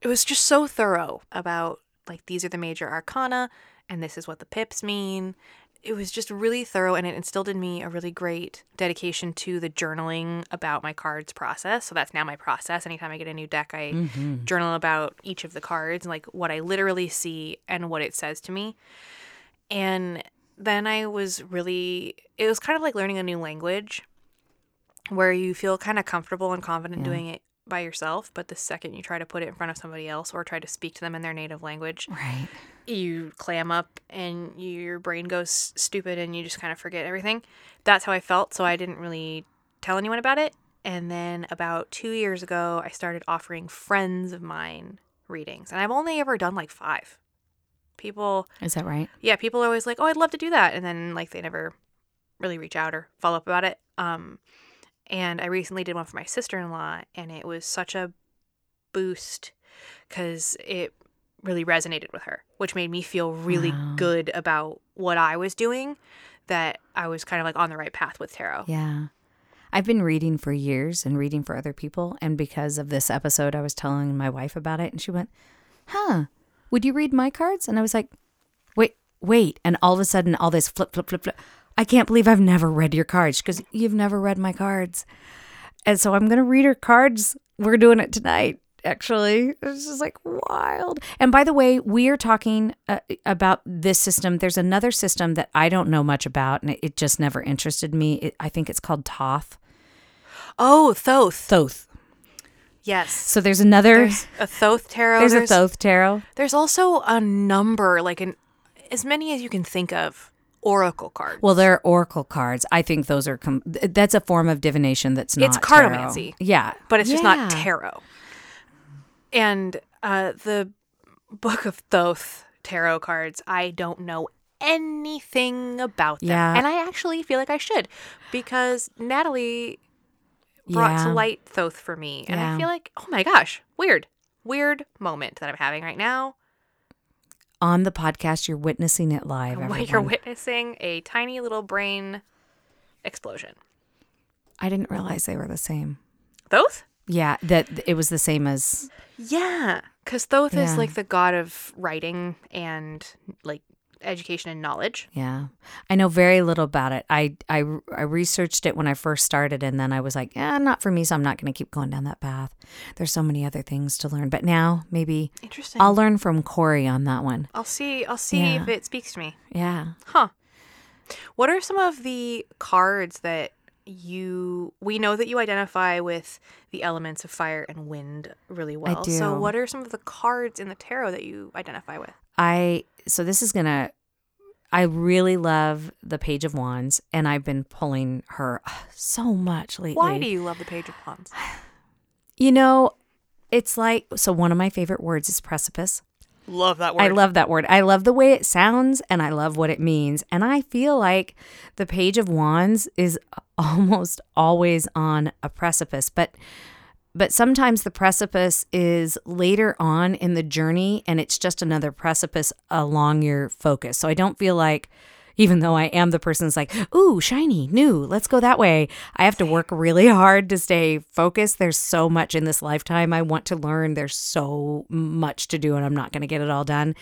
S2: it was just so thorough about like these are the major arcana and this is what the pips mean. it was just really thorough and it instilled in me a really great dedication to the journaling about my cards process. So that's now my process. Anytime I get a new deck, I mm-hmm. journal about each of the cards and like what I literally see and what it says to me. And then I was really, it was kind of like learning a new language where you feel kind of comfortable and confident doing it by yourself. But the second you try to put it in front of somebody else or try to speak to them in their native language,
S1: Right.
S2: you clam up and your brain goes stupid and you just kind of forget everything. That's how I felt. So I didn't really tell anyone about it. And then about two years ago, I started offering friends of mine readings. And I've only ever done like five. People,
S1: Is that right?
S2: yeah, people are always like, oh, I'd love to do that. And then like they never really reach out or follow up about it. Um, and I recently did one for my sister in law, and it was such a boost because it really resonated with her, which made me feel really
S1: Wow.
S2: good about what I was doing. That I was kind of like on the right path with tarot.
S1: Yeah. I've been reading for years and reading for other people. And because of this episode, I was telling my wife about it. And she went, Huh, would you read my cards? And I was like, Wait, wait. And all of a sudden, all this flip, flip, flip, flip. I can't believe I've never read your cards because you've never read my cards. And so I'm going to read her cards. We're doing it tonight, actually. It's just like wild. And by the way, we are talking uh, about this system. There's another system that I don't know much about, and it, it just never interested me. It, I think it's called Toth.
S2: Oh, Thoth.
S1: Thoth.
S2: Yes.
S1: So there's another.
S2: There's a Thoth tarot.
S1: There's, a Thoth tarot.
S2: There's also a number, like an as many as you can think of, oracle cards.
S1: Well, they're oracle cards. I think those are. Com- that's a form of divination that's not.
S2: It's
S1: tarot. Yeah,
S2: but it's just not tarot. And uh, the Book of Thoth tarot cards, I don't know anything about them.
S1: Yeah.
S2: And I actually feel like I should because Natalie brought to light Thoth for me. And
S1: Yeah.
S2: I feel like, oh my gosh, weird, weird moment that I'm having right now.
S1: On the podcast, you're witnessing it live. *laughs* Everyone.
S2: you're witnessing a tiny little brain explosion.
S1: I didn't realize they were the same.
S2: Thoth?
S1: Yeah, that it was the same as.
S2: Yeah, because Thoth
S1: Yeah.
S2: is like the god of writing and like education and knowledge.
S1: Yeah, I know very little about it. I I I researched it when I first started, and then I was like, yeah, not for me. So I'm not going to keep going down that path. There's so many other things to learn. But now maybe
S2: Interesting.
S1: I'll learn from Corey on that one.
S2: I'll see. I'll see
S1: Yeah.
S2: if it speaks to me.
S1: Yeah.
S2: Huh. What are some of the cards that you we know that you identify with the elements of fire and wind really well. So what are some of the cards in the tarot that you identify with?
S1: I so this is gonna I really love the Page of Wands and I've been pulling her so much lately.
S2: Why do you love the Page of Wands? *sighs*
S1: You know, it's like so one of my favorite words is precipice.
S2: Love that word.
S1: I love that word. I love the way it sounds and I love what it means. And I feel like the Page of Wands is *laughs* almost always on a precipice, but but sometimes the precipice is later on in the journey and it's just another precipice along your focus. So I don't feel like even though I am the person that's like, ooh, shiny, new, let's go that way. I have to work really hard to stay focused. There's so much in this lifetime I want to learn. There's so much to do, and I'm not going to get it all done.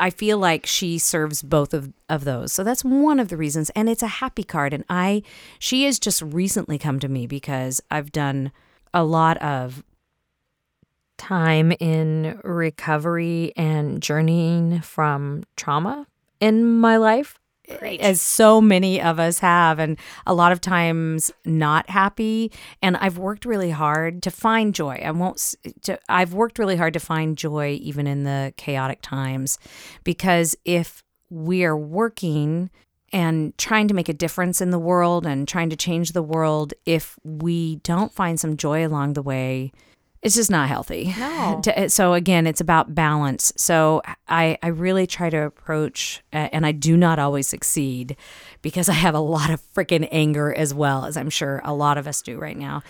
S1: I feel like she serves both of, of those. So that's one of the reasons. And it's a happy card. And I, she has just recently come to me because I've done a lot of time in recovery and journeying from trauma in my life as so many of us have and a lot of times not happy and I've worked really hard to find joy. I won't, to, I've worked really hard to find joy even in the chaotic times because if we are working and trying to make a difference in the world and trying to change the world if we don't find some joy along the way it's just not healthy.
S2: No. *laughs*
S1: Eh, so again, it's about balance. So I I really try to approach, and I do not always succeed because I have a lot of freaking anger as well as I'm sure a lot of us do right now.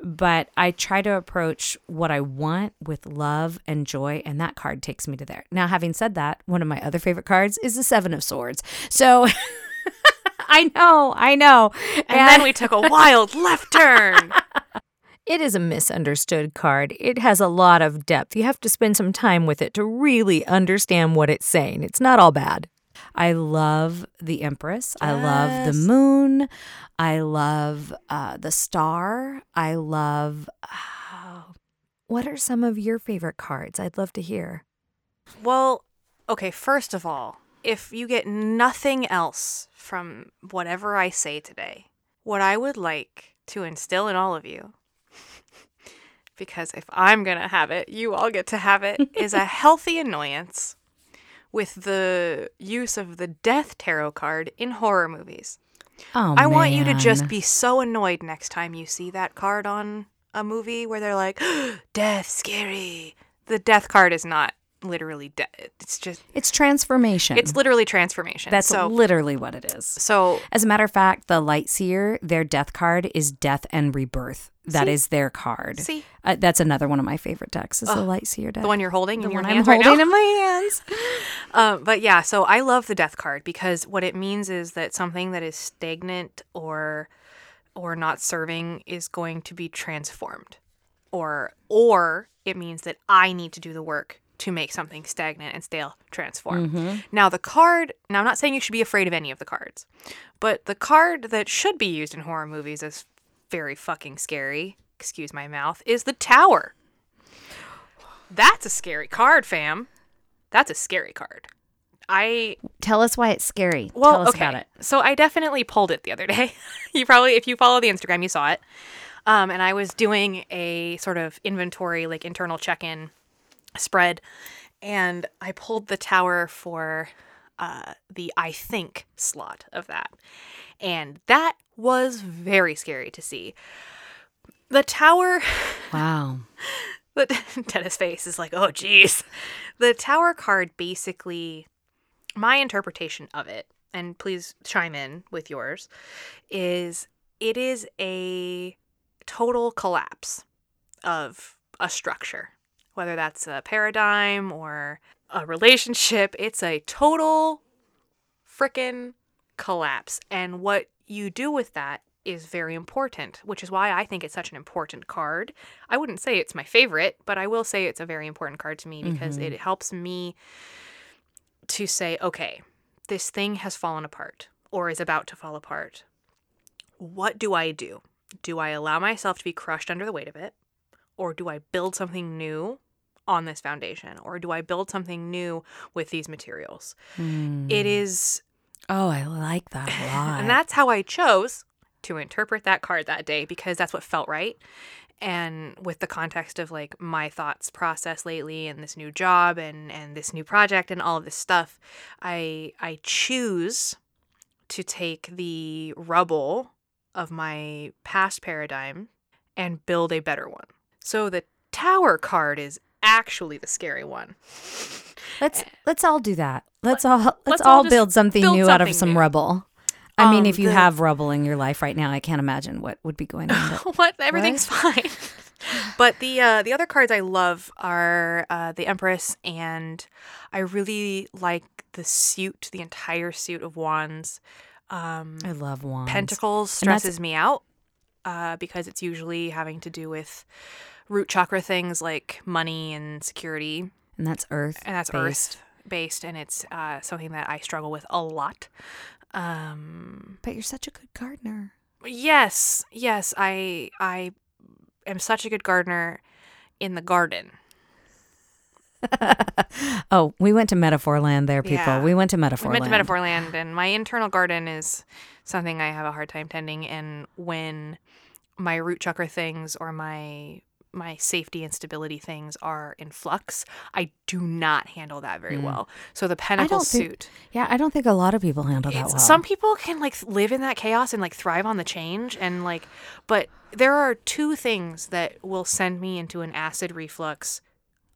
S1: But I try to approach what I want with love and joy, and that card takes me to there. Now, having said that, one of my other favorite cards is the Seven of Swords. So. *laughs* *laughs* I know, I know.
S2: and then we took a wild left turn. *laughs*
S1: It is a misunderstood card. It has a lot of depth. You have to spend some time with it to really understand what it's saying. It's not all bad. I love the Empress. I love the moon. I love uh, the star. I love. uh, what are some of your favorite cards? I'd love to hear.
S2: Well, okay, first of all, if you get nothing else from whatever I say today, what I would like to instill in all of you, *laughs* because if I'm going to have it, you all get to have it, *laughs* is a healthy annoyance with the use of the death tarot card in horror movies.
S1: Oh,
S2: I want you to just be so annoyed next time you see that card on a movie where they're like, *gasps* death, scary. The death card is not literally death. It's just,
S1: It's transformation.
S2: it's literally transformation.
S1: That's
S2: so.
S1: literally what it is.
S2: so
S1: As a matter of fact, the light seer their death card is death and rebirth. That
S2: See?
S1: is their card.
S2: See?
S1: Uh, that's another one of my favorite decks. Is the light seer deck.
S2: the one you're holding
S1: The
S2: in your
S1: one I'm
S2: right
S1: holding
S2: now.
S1: in my hands.
S2: Um, *laughs* but yeah, so I love the death card because what it means is that something that is stagnant or or not serving is going to be transformed. Or or it means that I need to do the work to make something stagnant and stale transform. Now the card, now I'm not saying you should be afraid of any of the cards, but the card that should be used in horror movies is very fucking scary, excuse my mouth, is the tower. That's a scary card, fam. That's a scary card. I
S1: Tell us why it's scary.
S2: well,
S1: Tell us
S2: okay.
S1: about it.
S2: So I definitely pulled it the other day. *laughs* you probably, if you follow the Instagram, you saw it. Um, and I was doing a sort of inventory, like internal check-in spread, and I pulled the tower for uh, the I think slot of that, and that was very scary to see. The tower *laughs*
S1: Wow.
S2: but *laughs* Dennis' face is like, oh, geez. The tower card basically, my interpretation of it, and please chime in with yours, is it is a total collapse of a structure, whether that's a paradigm or a relationship. It's a total frickin' collapse. And what you do with that is very important, which is why I think it's such an important card. I wouldn't say it's my favorite, but I will say it's a very important card to me because mm-hmm. it helps me to say, okay, this thing has fallen apart or is about to fall apart. What do I do? Do I allow myself to be crushed under the weight of it? Or do I build something new on this foundation? Or do I build something new with these materials? It hmm. is
S1: Oh, I like that a *laughs* lot.
S2: and that's how I chose to interpret that card that day because that's what felt right. And with the context of like my thoughts process lately and this new job and and this new project and all of this stuff, I I choose to take the rubble of my past paradigm and build a better one. So the tower card is actually the scary one.
S1: let's let's all do that. Let's all let's,
S2: let's
S1: all,
S2: all
S1: build something
S2: build
S1: new out of some
S2: new.
S1: rubble. I mean,
S2: Um,
S1: if you
S2: the-
S1: have rubble in your life right now, I can't imagine what would be going on. *laughs*
S2: what everything's fine *laughs* but the uh, the other cards i love are uh, the empress and i really like the suit the entire suit of wands um,
S1: I love wands.
S2: pentacles stresses me out uh, because it's usually having to do with root chakra things like money and security
S1: and that's Earth.
S2: and that's
S1: based.
S2: earth based and it's uh, something that i struggle with a lot um,
S1: But you're such a good gardener.
S2: Yes, yes, I I am such a good gardener in the garden. *laughs*
S1: Oh, we went to Metaphor Land there, people.
S2: Yeah.
S1: We went to Metaphor
S2: we went to Metaphor Land, and my internal garden is something I have a hard time tending. And when my root chakra things or my my safety and stability things are in flux, I do not handle that very well. So the pentacle
S1: Mm. don't think-
S2: suit.
S1: Yeah, I don't think a lot of people handle that well.
S2: Some people can like live in that chaos and like thrive on the change and like but there are two things that will send me into an acid reflux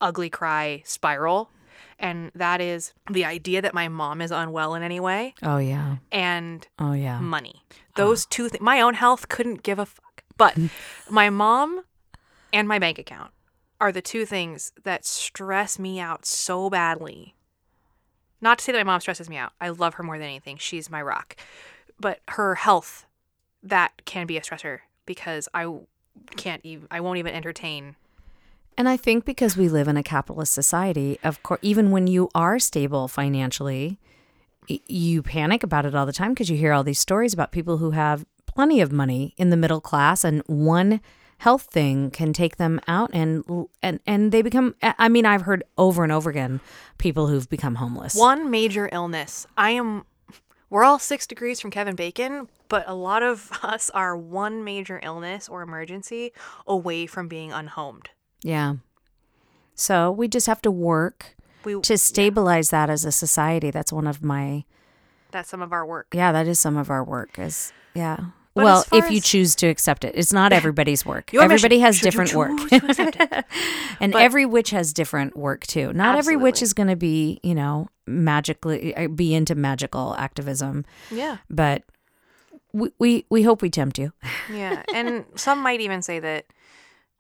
S2: ugly cry spiral and that is the idea that my mom is unwell in any way
S1: oh yeah.
S2: and
S1: Oh yeah.
S2: money. Those two things my own health couldn't give a fuck. But *laughs* my mom and my bank account are the two things that stress me out so badly. Not to say that my mom stresses me out. I love her more than anything. She's my rock. But her health that can be a stressor because I can't even I won't even entertain
S1: And I think because we live in a capitalist society, of course, even when you are stable financially, you panic about it all the time because you hear all these stories about people who have plenty of money in the middle class and one health thing can take them out and and and they become I mean I've heard over and over again people who've become homeless.
S2: One major illness. I am. We're all six degrees from Kevin Bacon, but a lot of *laughs* us are one major illness or emergency away from being unhomed.
S1: Yeah. So we just have to work
S2: We
S1: to stabilize that as a society. That's one of my
S2: that's some of our work.
S1: yeah, that is some of our work is yeah.
S2: But
S1: well, if you choose to accept it. It's not everybody's work. Everybody has
S2: should
S1: different work.
S2: choose to accept it. *laughs*
S1: and
S2: But-
S1: every witch has different work too. Not every witch is going to be, you know, magically uh, be into magical activism,
S2: yeah.
S1: but we we, we hope we tempt you. *laughs*
S2: Yeah. And some might even say that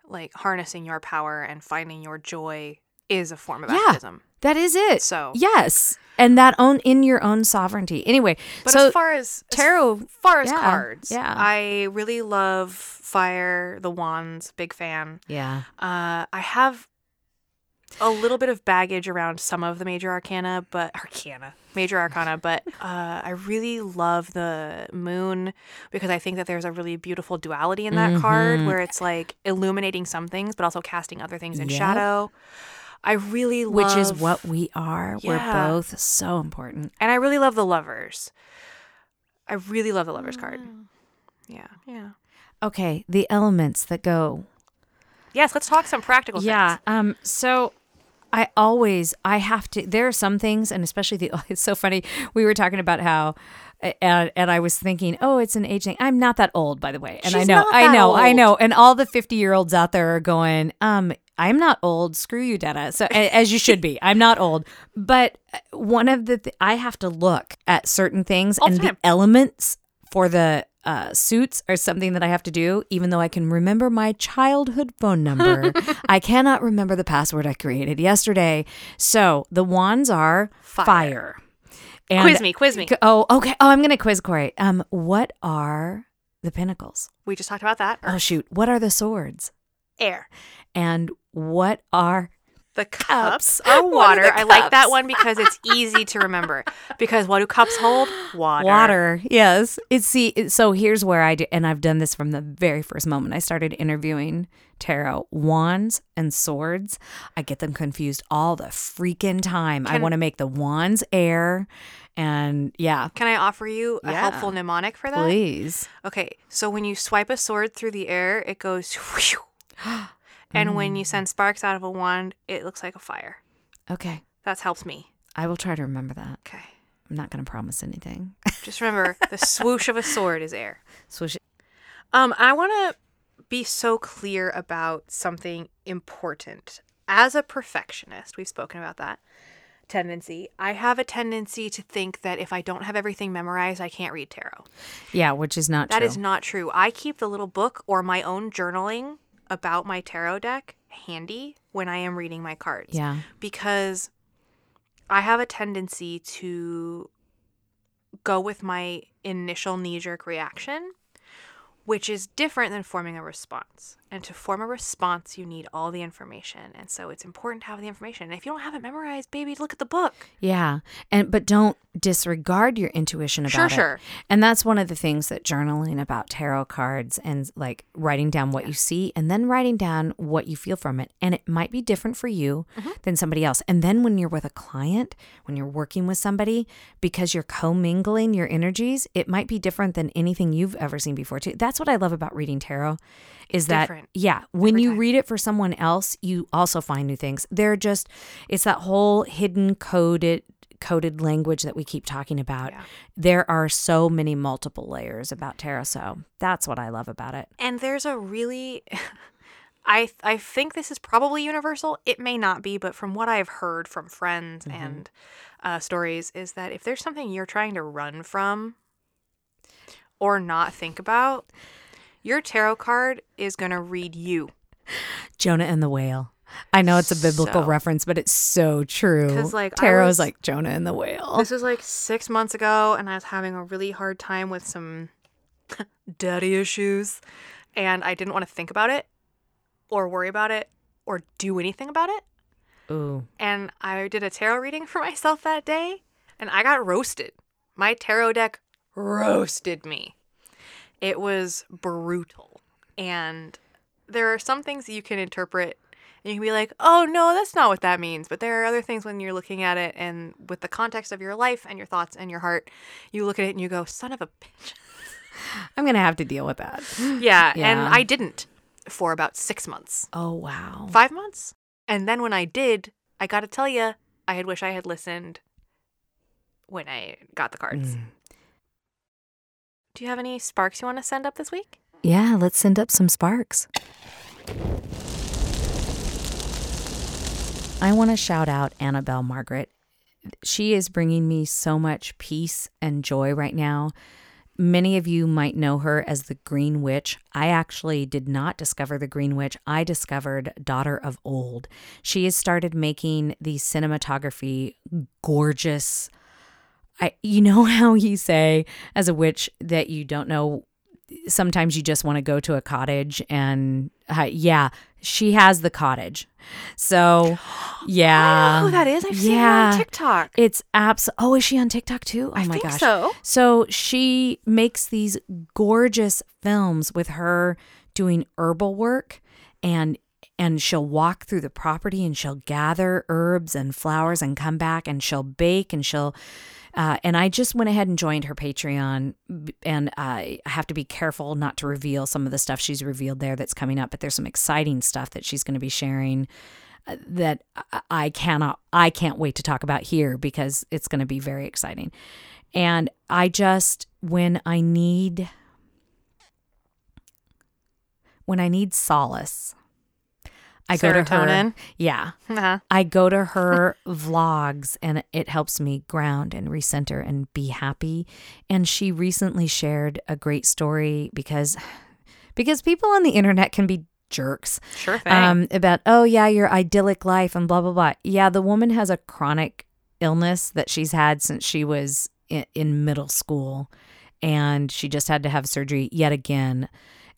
S2: like harnessing your power and finding your joy is a form of
S1: Yeah.
S2: activism.
S1: That is it.
S2: So-
S1: yes, and that own in your own sovereignty. Anyway,
S2: But
S1: so
S2: as far as
S1: tarot, as
S2: far as
S1: yeah,
S2: cards,
S1: yeah.
S2: I really love fire, the wands, big fan.
S1: yeah,
S2: Uh, I have a little bit of baggage around some of the major arcana, but arcana, major arcana, but *laughs* uh, I really love the moon because I think that there's a really beautiful duality in that card
S1: Mhm.
S2: where it's like illuminating some things, but also casting other things in
S1: Yep.
S2: shadow. I really love,
S1: which is what we are.
S2: Yeah.
S1: We're both so important.
S2: and I really love the lovers. I really love the lovers card.
S1: Mm.
S2: Yeah, yeah.
S1: Okay, the elements that go
S2: Yes, let's talk some practical
S1: Yeah.
S2: things.
S1: Um. So I always I have to. There are some things, and especially the. *laughs* It's so funny. We were talking about how. And, and I was thinking, oh, it's an age thing. I'm not that old, by the way. And I know, I know, I know. And all the 50 year olds out there are going, um, I'm not old. Screw you, Detta. So as you should be. *laughs* I'm not old. But uh, one of the th- I have to look at certain things
S2: All
S1: and the elements for the uh, suits are something that I have to do, even though I can remember my childhood phone number. *laughs* I cannot remember the password I created yesterday. So the wands are fire.
S2: Fire.
S1: And-
S2: Quiz me, quiz me.
S1: Oh, okay. Oh, I'm gonna quiz Corey. Um, what are the pentacles?
S2: We just talked about that.
S1: Oh shoot, what are the swords?
S2: Air.
S1: And what are
S2: The
S1: Cups.
S2: cups
S1: oh, *laughs* are
S2: water. I like that one because it's easy to remember. *laughs* Because what do cups hold? Water.
S1: Water. Yes. It's see. So here's where I do, and I've done this from the very first moment I started interviewing tarot. Wands and swords. I get them confused all the freaking time. I want to make the wands air, and yeah,
S2: Can I offer you a
S1: Yeah.
S2: helpful mnemonic for that?
S1: please.
S2: Okay, so when you swipe a sword through the air, it goes *gasps* whew. And when
S1: Mm.
S2: you send sparks out of a wand, it looks like a fire.
S1: Okay,
S2: That helps me.
S1: I will try to remember that.
S2: Okay.
S1: I'm not going to promise anything.
S2: Just remember the *laughs* swoosh of a sword is air.
S1: Swoosh.
S2: Um, I want to be so clear about something important. As a perfectionist, we've spoken about that tendency. I have a tendency to think that if I don't have everything memorized, I can't read tarot.
S1: Yeah, which is not
S2: That
S1: true.
S2: is not true. I keep the little book or my own journaling about my tarot deck handy when I am reading my cards.
S1: Yeah.
S2: Because I have a tendency to go with my initial knee jerk reaction, which is different than forming a response. And to form a response, you need all the information. And so it's important to have the information. And if you don't have it memorized, baby, look at the book.
S1: Yeah. And but don't disregard your intuition about
S2: Sure,
S1: it.
S2: sure.
S1: And that's one of the things that journaling about tarot cards and like writing down what you see and then writing down what you feel from it. And it might be different for you
S2: Mm-hmm.
S1: than somebody else. And then when you're with a client, when you're working with somebody, because you're commingling your energies, it might be different than anything you've ever seen before too. That's what I love about reading tarot is that
S2: different
S1: yeah, when
S2: every
S1: you
S2: time.
S1: read it for someone else, you also find new things. They're just it's that whole hidden coded coded language that we keep talking about.
S2: Yeah.
S1: There are so many multiple layers about tarot, so that's what I love about it.
S2: And there's a really *laughs* I I think this is probably universal. It may not be, but from what I've heard from friends and uh, stories is that if there's something you're trying to run from or not think about, your tarot card is going to read you.
S1: Jonah and the whale. I know it's a biblical
S2: So-
S1: reference, but it's so true.
S2: 'Cause, like, I
S1: tarot
S2: was-
S1: is like Jonah and the whale.
S2: This was like 6 months ago and I was having a really hard time with some *laughs* daddy issues and I didn't want to think about it or worry about it or do anything about it.
S1: Ooh.
S2: and I did a tarot reading *laughs* for myself that day. and I got roasted. My tarot deck roasted me. It was brutal. And there are some things that you can interpret and you can be like, oh no, that's not what that means. But there are other things when you're looking at it and with the context of your life and your thoughts and your heart, you look at it and you go, son of a bitch. *laughs*
S1: I'm gonna have to deal with that. *laughs*
S2: Yeah. And I didn't for about six months,
S1: Oh wow.
S2: five months. And then when I did, I got to tell you, I had wish I had listened when I got the cards.
S1: Mm.
S2: Do you have any sparks you want to send up this week?
S1: Yeah, let's send up some sparks. I want to shout out Annabelle Margaret. She is bringing me so much peace and joy right now. Many of you might know her as the Green Witch. I actually did not discover the Green Witch. I discovered Daughter of Old. She has started making these cinematography gorgeous. I you know *laughs* how you say as a witch that you don't know sometimes you just want to go to a cottage and uh, yeah, she has the cottage. So, *gasps* yeah.
S2: Who that is. I've seen her
S1: yeah.
S2: on TikTok.
S1: It's abs. Oh, is she on TikTok too? Oh
S2: I
S1: my
S2: think
S1: gosh.
S2: so.
S1: So she makes these gorgeous films with her doing herbal work and and she'll walk through the property and she'll gather herbs and flowers and come back and she'll bake and she'll uh, and I just went ahead and joined her Patreon, and I have to be careful not to reveal some of the stuff she's revealed there that's coming up. But there's some exciting stuff that she's going to be sharing uh, that I- cannot, I can't wait to talk about here because it's going to be very exciting. And I just, when I need, when I need solace, I go to her. Yeah.
S2: Uh-huh.
S1: I go to her *laughs* vlogs and it helps me ground and recenter and be happy. And she recently shared a great story because because people on the internet can be jerks.
S2: Sure thing.
S1: Um about oh yeah, your idyllic life and blah blah blah. Yeah, the woman has a chronic illness that she's had since she was in, in middle school and she just had to have surgery yet again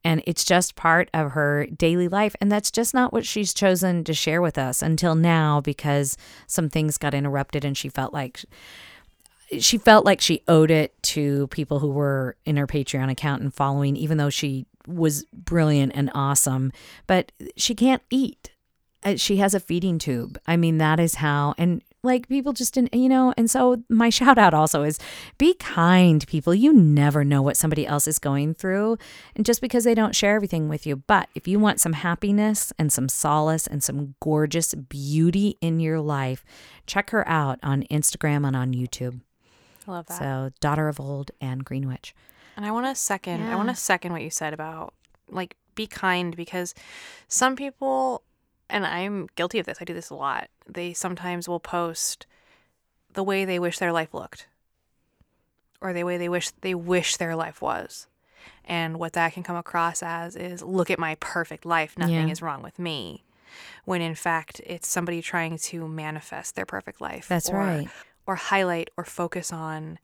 S1: and it's just part of her daily life. And that's just not what she's chosen to share with us until now because some things got interrupted and she felt like she felt like she owed it to people who were in her Patreon account and following even though she was brilliant and awesome. But she can't eat. Uh, she has a feeding tube. I mean that is how and like people just didn't you know and so my *laughs* shout out also is be kind people you never know what somebody else is going through and just because they don't share everything with you but if you want some happiness and some solace and some gorgeous beauty in your life check her out on instagram and on youtube
S2: I love that.
S1: so daughter of old and green witch
S2: And I want to second. I want to second what you said about like be kind because some people, and I'm guilty of this. I do this a lot. They sometimes will post the way they wish their life looked, or the way they wish they wish their life was, and what that can come across as is, "Look at my perfect life. Nothing
S1: Yeah.
S2: is wrong with me." When in fact, it's somebody trying to manifest their perfect life.
S1: That's
S2: or-
S1: right.
S2: Or highlight or focus on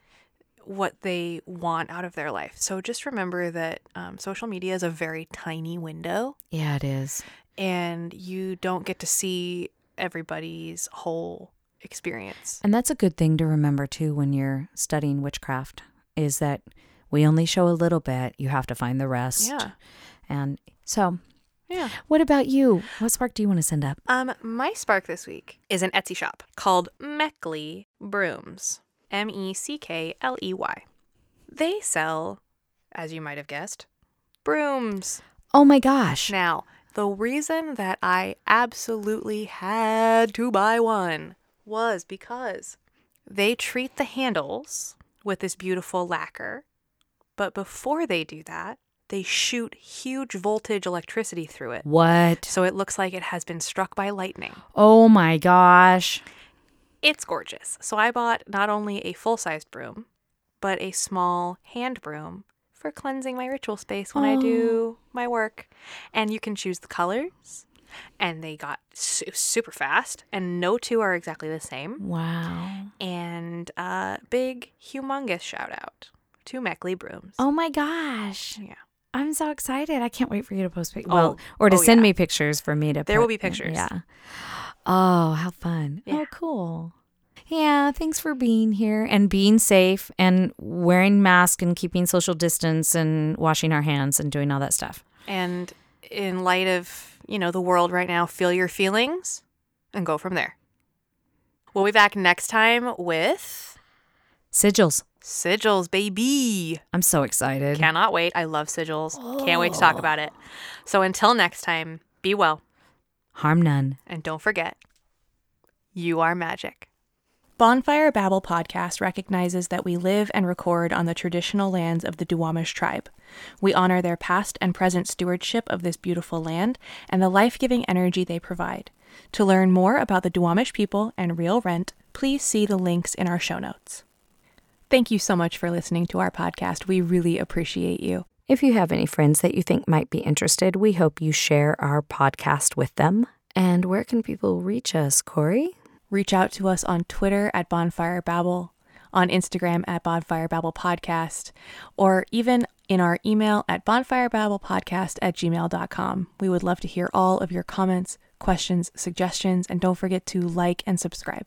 S2: what they want out of their life. So just remember that um, social media is a very tiny window
S1: yeah it is
S2: and you don't get to see everybody's whole experience.
S1: And that's a good thing to remember too when you're studying witchcraft is that we only show a little bit. You have to find the rest.
S2: Yeah.
S1: And so,
S2: Yeah.
S1: what about you? What spark do you want to send up?
S2: Um, my spark this week is an Etsy shop called Meckley Brooms. M E C K L E Y. They sell, as you might have guessed, brooms.
S1: Oh my gosh.
S2: Now, the reason that I absolutely had to buy one was because they treat the handles with this beautiful lacquer, but before they do that, they shoot huge voltage electricity through it.
S1: What?
S2: So it looks like it has been struck by lightning.
S1: Oh my gosh.
S2: It's gorgeous. So I bought not only a full sized broom, but a small hand broom for cleansing my ritual space when I do my work. And you can choose the colors, and they got su- super fast, and no two are exactly the same.
S1: Wow.
S2: And uh, big, humongous shout out to Meckley Brooms.
S1: Oh my gosh.
S2: Yeah.
S1: I'm so excited. I can't wait for you to post pictures.
S2: Oh,
S1: well, or to
S2: oh,
S1: send
S2: yeah.
S1: me pictures for me to
S2: There will be pictures.
S1: Yeah. Oh, how fun.
S2: Yeah.
S1: Oh, cool. Yeah, thanks for being here and being safe and wearing masks and keeping social distance and washing our hands and doing all that stuff.
S4: And in light of, you know, the world right now, feel your feelings and go from there. We'll be back next time with
S1: Sigils.
S4: sigils, baby.
S1: I'm so excited.
S4: Cannot wait. I love sigils. Can't wait to talk oh. about it. So until next time, be well.
S1: Harm none.
S4: And don't forget, you are magic.
S2: Bonfire Babble podcast recognizes that we live and record on the traditional lands of the Duwamish tribe. We honor their past and present stewardship of this beautiful land and the life giving energy they provide. To learn more about the Duwamish people and real rent, please see the links in our show notes. Thank you so much for listening to our podcast. We really appreciate you.
S1: If you have any friends that you think might be interested, we hope you share our podcast with them. And where can people reach us, Corey?
S2: Reach out to us on Twitter at Bonfire Babble, on Instagram at Bonfire Babble Podcast, or even in our email at bonfirebabblepodcast at gmail.com. We would love to hear all of your comments, questions, suggestions, and don't forget to like and subscribe.